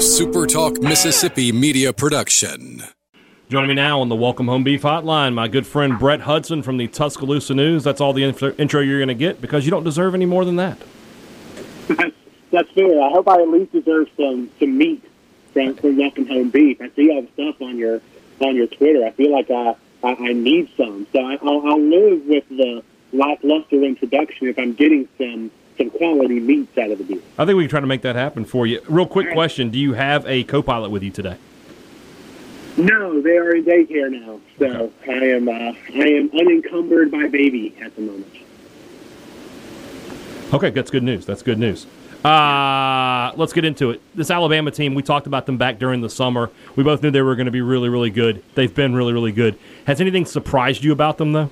a SuperTalk Mississippi media production. Joining me now on the Welcome Home Beef Hotline, my good friend Brett Hudson from the Tuscaloosa News. That's all the intro you're going to get because you don't deserve any more than that. That's fair. I hope I at least deserve some some meat from, from Welcome Home Beef. I see all the stuff on your on your Twitter. I feel like I I, I need some, so I, I'll, I'll live with the lackluster introduction if I'm getting some some quality meats out of the deal. I think we can try to make that happen for you. Real quick question: Do you have a co-pilot with you today? No, they are in daycare now, so okay. I am uh, I am unencumbered by baby at the moment. Okay, that's good news. That's good news. Uh, let's get into it. This Alabama team, we talked about them back during the summer. We both knew they were going to be really, really good. They've been really, really good. Has anything surprised you about them, though?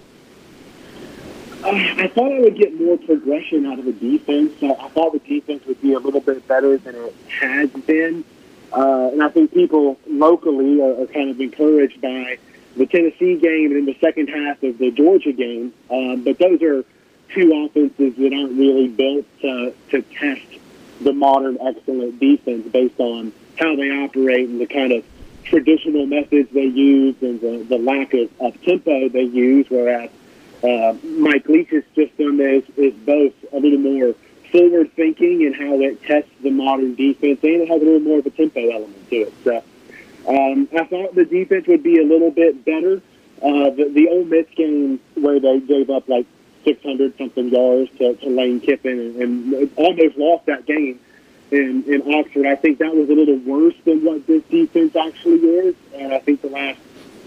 I thought I would get more progression out of the defense. So I thought the defense would be a little bit better than it has been. Uh, and I think people locally are, are, kind of encouraged by the Tennessee game and in the second half of the Georgia game. Um, but those are two offenses that aren't really built to, to test the modern excellent defense based on how they operate and the kind of traditional methods they use and the, the lack of, of tempo they use, whereas uh, Mike Leach's system is, is both a little more forward thinking in how it tests the modern defense, and it has a little more of a tempo element to it. So um, I thought the defense would be a little bit better. Uh, the, the Ole Miss game where they gave up like 600 something yards to, to Lane Kiffin and, and almost lost that game in, in Oxford. I think that was a little worse than what this defense actually is, and I think the last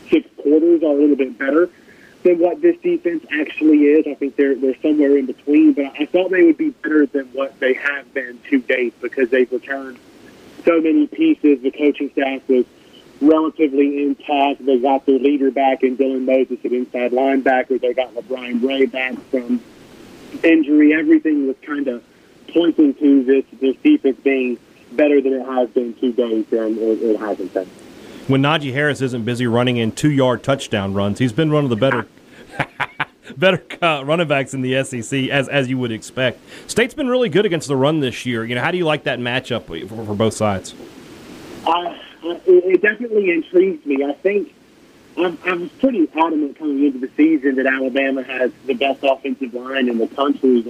six quarters are a little bit better than what this defense actually is. I think they're they're somewhere in between, but I thought they would be better than what they have been to date because they've returned so many pieces. The coaching staff was relatively intact. They got their leader back in Dylan Moses at inside linebacker. They got LaBryan Ray back from injury. Everything was kind of pointing to this this defense being better than it has been to date, and it, it hasn't been. When Najee Harris isn't busy running in two yard touchdown runs, he's been one of the better. better uh, running backs in the SEC, as as you would expect. State's been really good against the run this year. You know, how do you like that matchup for, for both sides? Uh, it definitely intrigues me. I think I'm, I'm pretty adamant coming into the season that Alabama has the best offensive line in the country,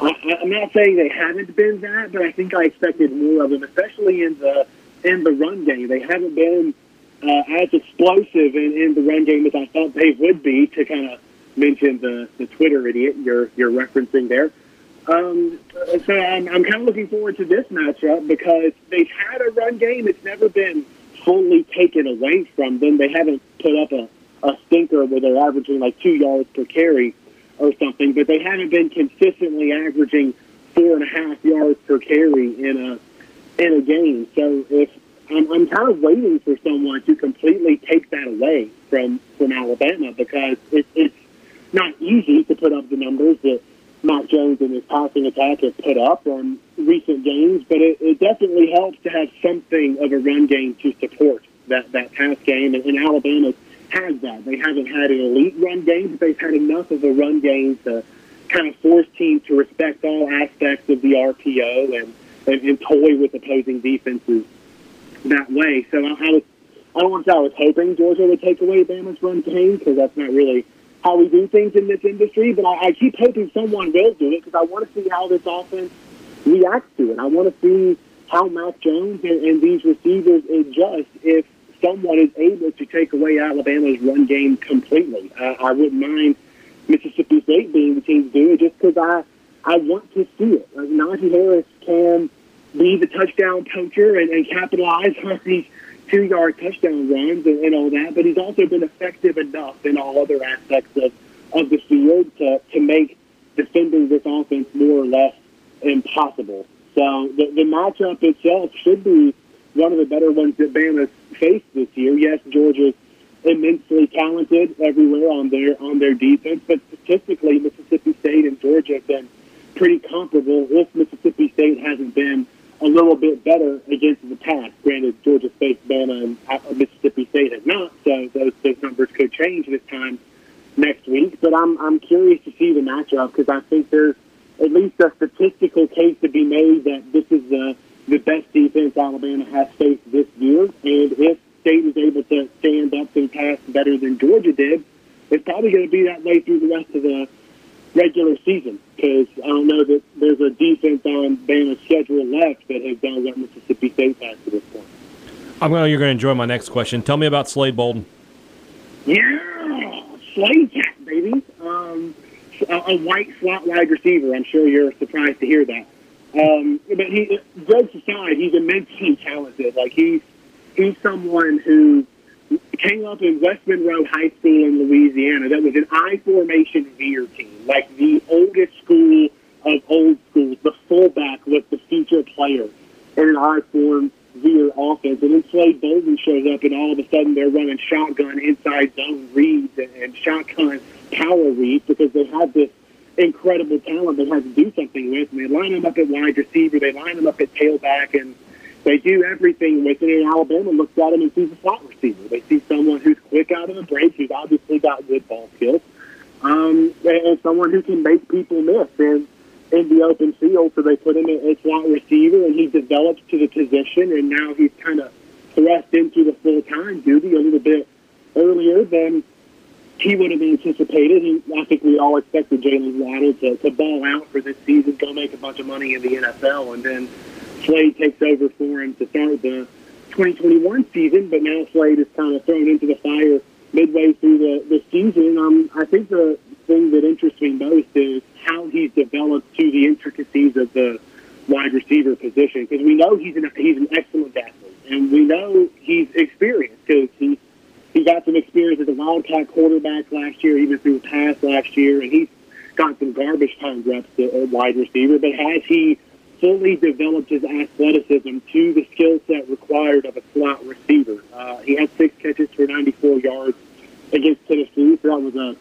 I, I'm not saying they haven't been that, but I think I expected more of them, especially in the in the run game. They haven't been uh, as explosive in, in the run game as I thought they would be. To kind of mention the the Twitter idiot you're you're referencing there. Um, so I'm, I'm kind of looking forward to this matchup because they've had a run game. It's never been fully taken away from them. They haven't put up a, a stinker where they're averaging like two yards per carry or something, but they haven't been consistently averaging four and a half yards per carry in a in a game. So if I'm, I'm kind of waiting for someone to completely take that away from from Alabama because it, it's not easy to put up the numbers that Mac Jones and his passing attack have put up on recent games, but it, it definitely helps to have something of a run game to support that, that pass game. And, and Alabama has that. They haven't had an elite run game, but they've had enough of a run game to kind of force teams to respect all aspects of the RPO and, and, and toy with opposing defenses that way. So I, I was, I don't want to say I was hoping Georgia would take away Bama's run game because that's not really – how we do things in this industry, but I, I keep hoping someone will do it because I want to see how this offense reacts to it. I want to see how Mac Jones and, and these receivers adjust if someone is able to take away Alabama's run game completely. Uh, I wouldn't mind Mississippi State being the team to do it just because I, I want to see it. Like Najee Harris can be the touchdown poacher and, and capitalize on these two yard touchdown runs and, and all that, but he's also been effective enough in all other aspects of, of the field to, to make defending this offense more or less impossible. So the, the matchup itself should be one of the better ones that Bama's faced this year. Yes, Georgia's immensely talented everywhere on their on their defense, but statistically, Mississippi State and Georgia have been pretty comparable. If Mississippi State hasn't been little bit better against the pass. Granted, Georgia State, Bama, and uh, Mississippi State have not, so those, those numbers could change this time next week. But I'm I'm curious to see the matchup because I think there's at least a statistical case to be made that this is the the best defense Alabama has faced this year. And if State is able to stand up the task better than Georgia did, it's probably going to be that way through the rest of the regular season because I don't know that there's a defense on Bama's schedule left that has done what Mississippi State has to this point. I'm going. You're going to enjoy my next question. Tell me about Slade Bolden. Yeah, Slade cat, baby. Um, a, a white slot wide receiver. I'm sure you're surprised to hear that. Um, but he, jokes aside, he's immensely talented. Like he's he's someone who came up in West Monroe High School in Louisiana. That was an I formation veer team, like the oldest school of old schools. The fullback was the feature player in an I form veer offense. And then Slade Bolden shows up, and all of a sudden they're running shotgun inside zone reads and, shotgun power reads because they have this incredible talent they have to do something with. And they line them up at wide receiver, they line them up at tailback, and they do everything with it. And Alabama looks at him and sees a slot receiver. They see someone who's quick out of the break, who's obviously got good ball skills, um, and someone who can make people miss. And in the open field, so they put him at slot receiver, and he develops to the position, and now he's kind of thrust into the full time duty a little bit earlier than he would have anticipated. And I think we all expected Jaylen Waddle to, to ball out for this season, go make a bunch of money in the NFL, and then Slade takes over for him to start the 2021 season. But now Slade is kind of thrown into the fire midway through the, the season. Um, I think the thing that interests me most is how he's developed to the intricacies of the wide receiver position because we know he's an he's an excellent athlete and we know he's experienced because he he got some experience as a wildcat quarterback last year, even through pass last year, and he's got some garbage time reps at wide receiver. But has he fully developed his athleticism to the skill set required of a slot receiver? Uh, he had six catches for 94 yards against Tennessee, so that was a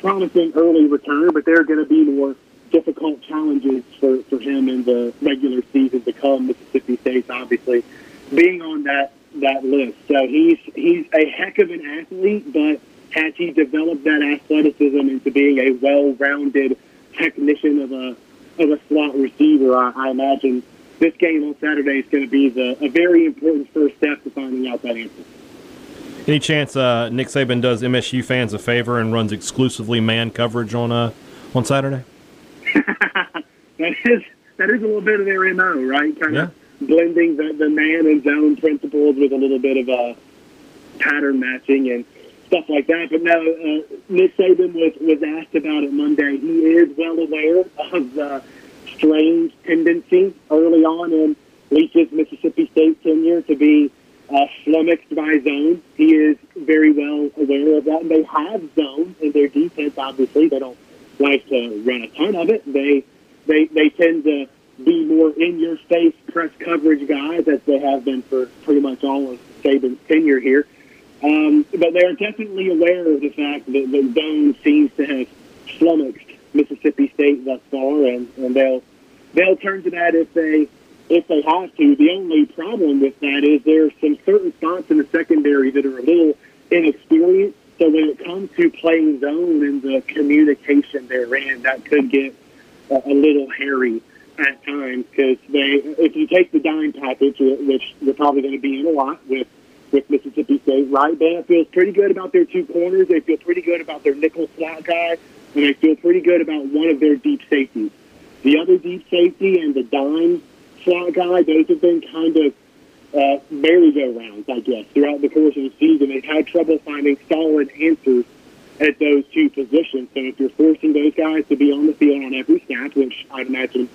promising early return, but there are going to be more difficult challenges for, for him in the regular season to come. Mississippi State's obviously being on that that list. So he's he's a heck of an athlete, but has he developed that athleticism into being a well-rounded technician of a of a slot receiver? I, I imagine this game on Saturday is going to be the a very important first step to finding out that answer. Any chance uh, Nick Saban does MSU fans a favor and runs exclusively man coverage on uh, on Saturday? that is that is a little bit of their mo, right? Kind yeah. of blending the, the man and zone principles with a little bit of a pattern matching and stuff like that. But no, uh, Nick Saban was was asked about it Monday. He is well aware of the strange tendency early on in Leach's Mississippi State tenure to be uh, flummoxed by zone. He is very well aware of that. And they have zone in their defense. Obviously, they don't like to run a ton of it. They they they tend to be more in your face press coverage guys as they have been for pretty much all of Saban's tenure here. Um, but they're definitely aware of the fact that the zone seems to have flummoxed Mississippi State thus far, and, and they'll they'll turn to that if they if they have to. The only problem with that is there's some certain spots in the secondary that are a little inexperienced. So when it comes to playing zone and the communication therein, that could get a, a little hairy at times because they, if you take the dime package, which they're probably going to be in a lot with with Mississippi State, right? Bama feels pretty good about their two corners. They feel pretty good about their nickel slot guy, and they feel pretty good about one of their deep safeties. The other deep safety and the dime slot guy, those have been kind of uh, merry-go-rounds, I guess, throughout the course of the season. They've had trouble finding solid answers at those two positions. So if you're forcing those guys to be on the field on every snap, which I'd imagine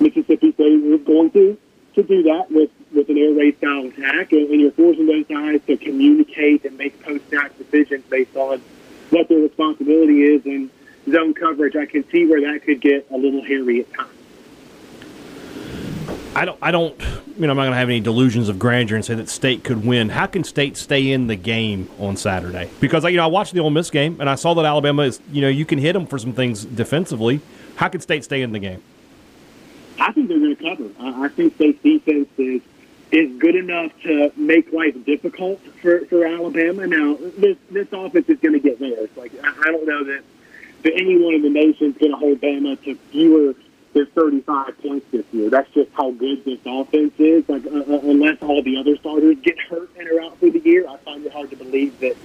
Mississippi State was going to to do that with with an air raid style attack, and, and you're forcing those guys to communicate and make post snap decisions based on what their responsibility is in zone coverage. I can see where that could get a little hairy at times. I don't, I don't, you know, I'm not going to have any delusions of grandeur and say that State could win. How can State stay in the game on Saturday? Because, you know, I watched the Ole Miss game and I saw that Alabama is, you know, you can hit them for some things defensively. How can State stay in the game? I think they're going to cover. I, I think State's defense is good enough to make life difficult for, for Alabama. Now, this this offense is going to get theirs. Like I, I don't know that that anyone in the nation is going to hold Bama to fewer than 35 points this year. That's just how good this offense is. Like, uh, uh, unless all the other starters get hurt and are out for the year, I find it hard to believe that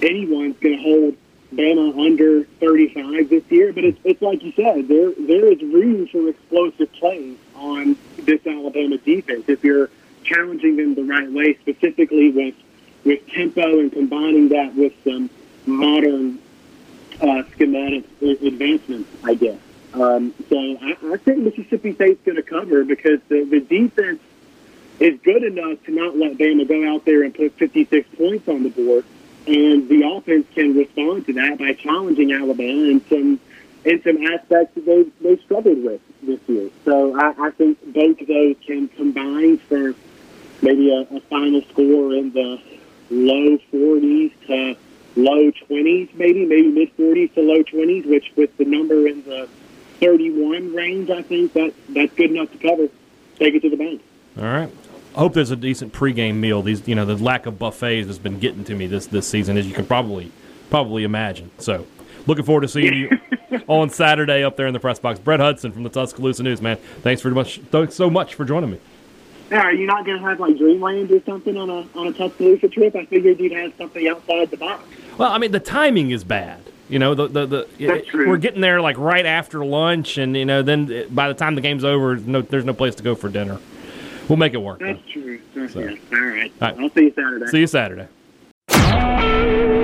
anyone's going to hold Bama under 35 this year. But it's, it's like you said, there there is room for explosive plays on this Alabama defense if you're challenging them the right way, specifically with with tempo and combining that with some modern uh, schematic advancements, I guess. Um, so I, I think Mississippi State's going to cover because the, the defense is good enough to not let Bama go out there and put 56 points on the board, and the offense can respond to that by challenging Alabama in some in some aspects that they they struggled with. So I, I think both those can combine for maybe a, a final score in the low 40s to low 20s, maybe maybe mid 40s to low 20s, which with the number in the 31 range, I think that that's good enough to cover. Take it to the bank. All right. I hope there's a decent pregame meal. These, you know, the lack of buffets has been getting to me this this season, as you can probably probably imagine. So, looking forward to seeing you on Saturday up there in the press box. Brett Hudson from the Tuscaloosa News, man. Thanks very much. Thanks so much for joining me. Now, are you not going to have like Dreamland or something on a on a Tuscaloosa trip? I figured you'd have something outside the box. Well, I mean, the timing is bad. You know, the the, the That's true. we're getting there like right after lunch, and you know, then by the time the game's over, no, there's no place to go for dinner. We'll make it work. That's though. true. That's So-. All right. All right. I'll see you Saturday. See you Saturday.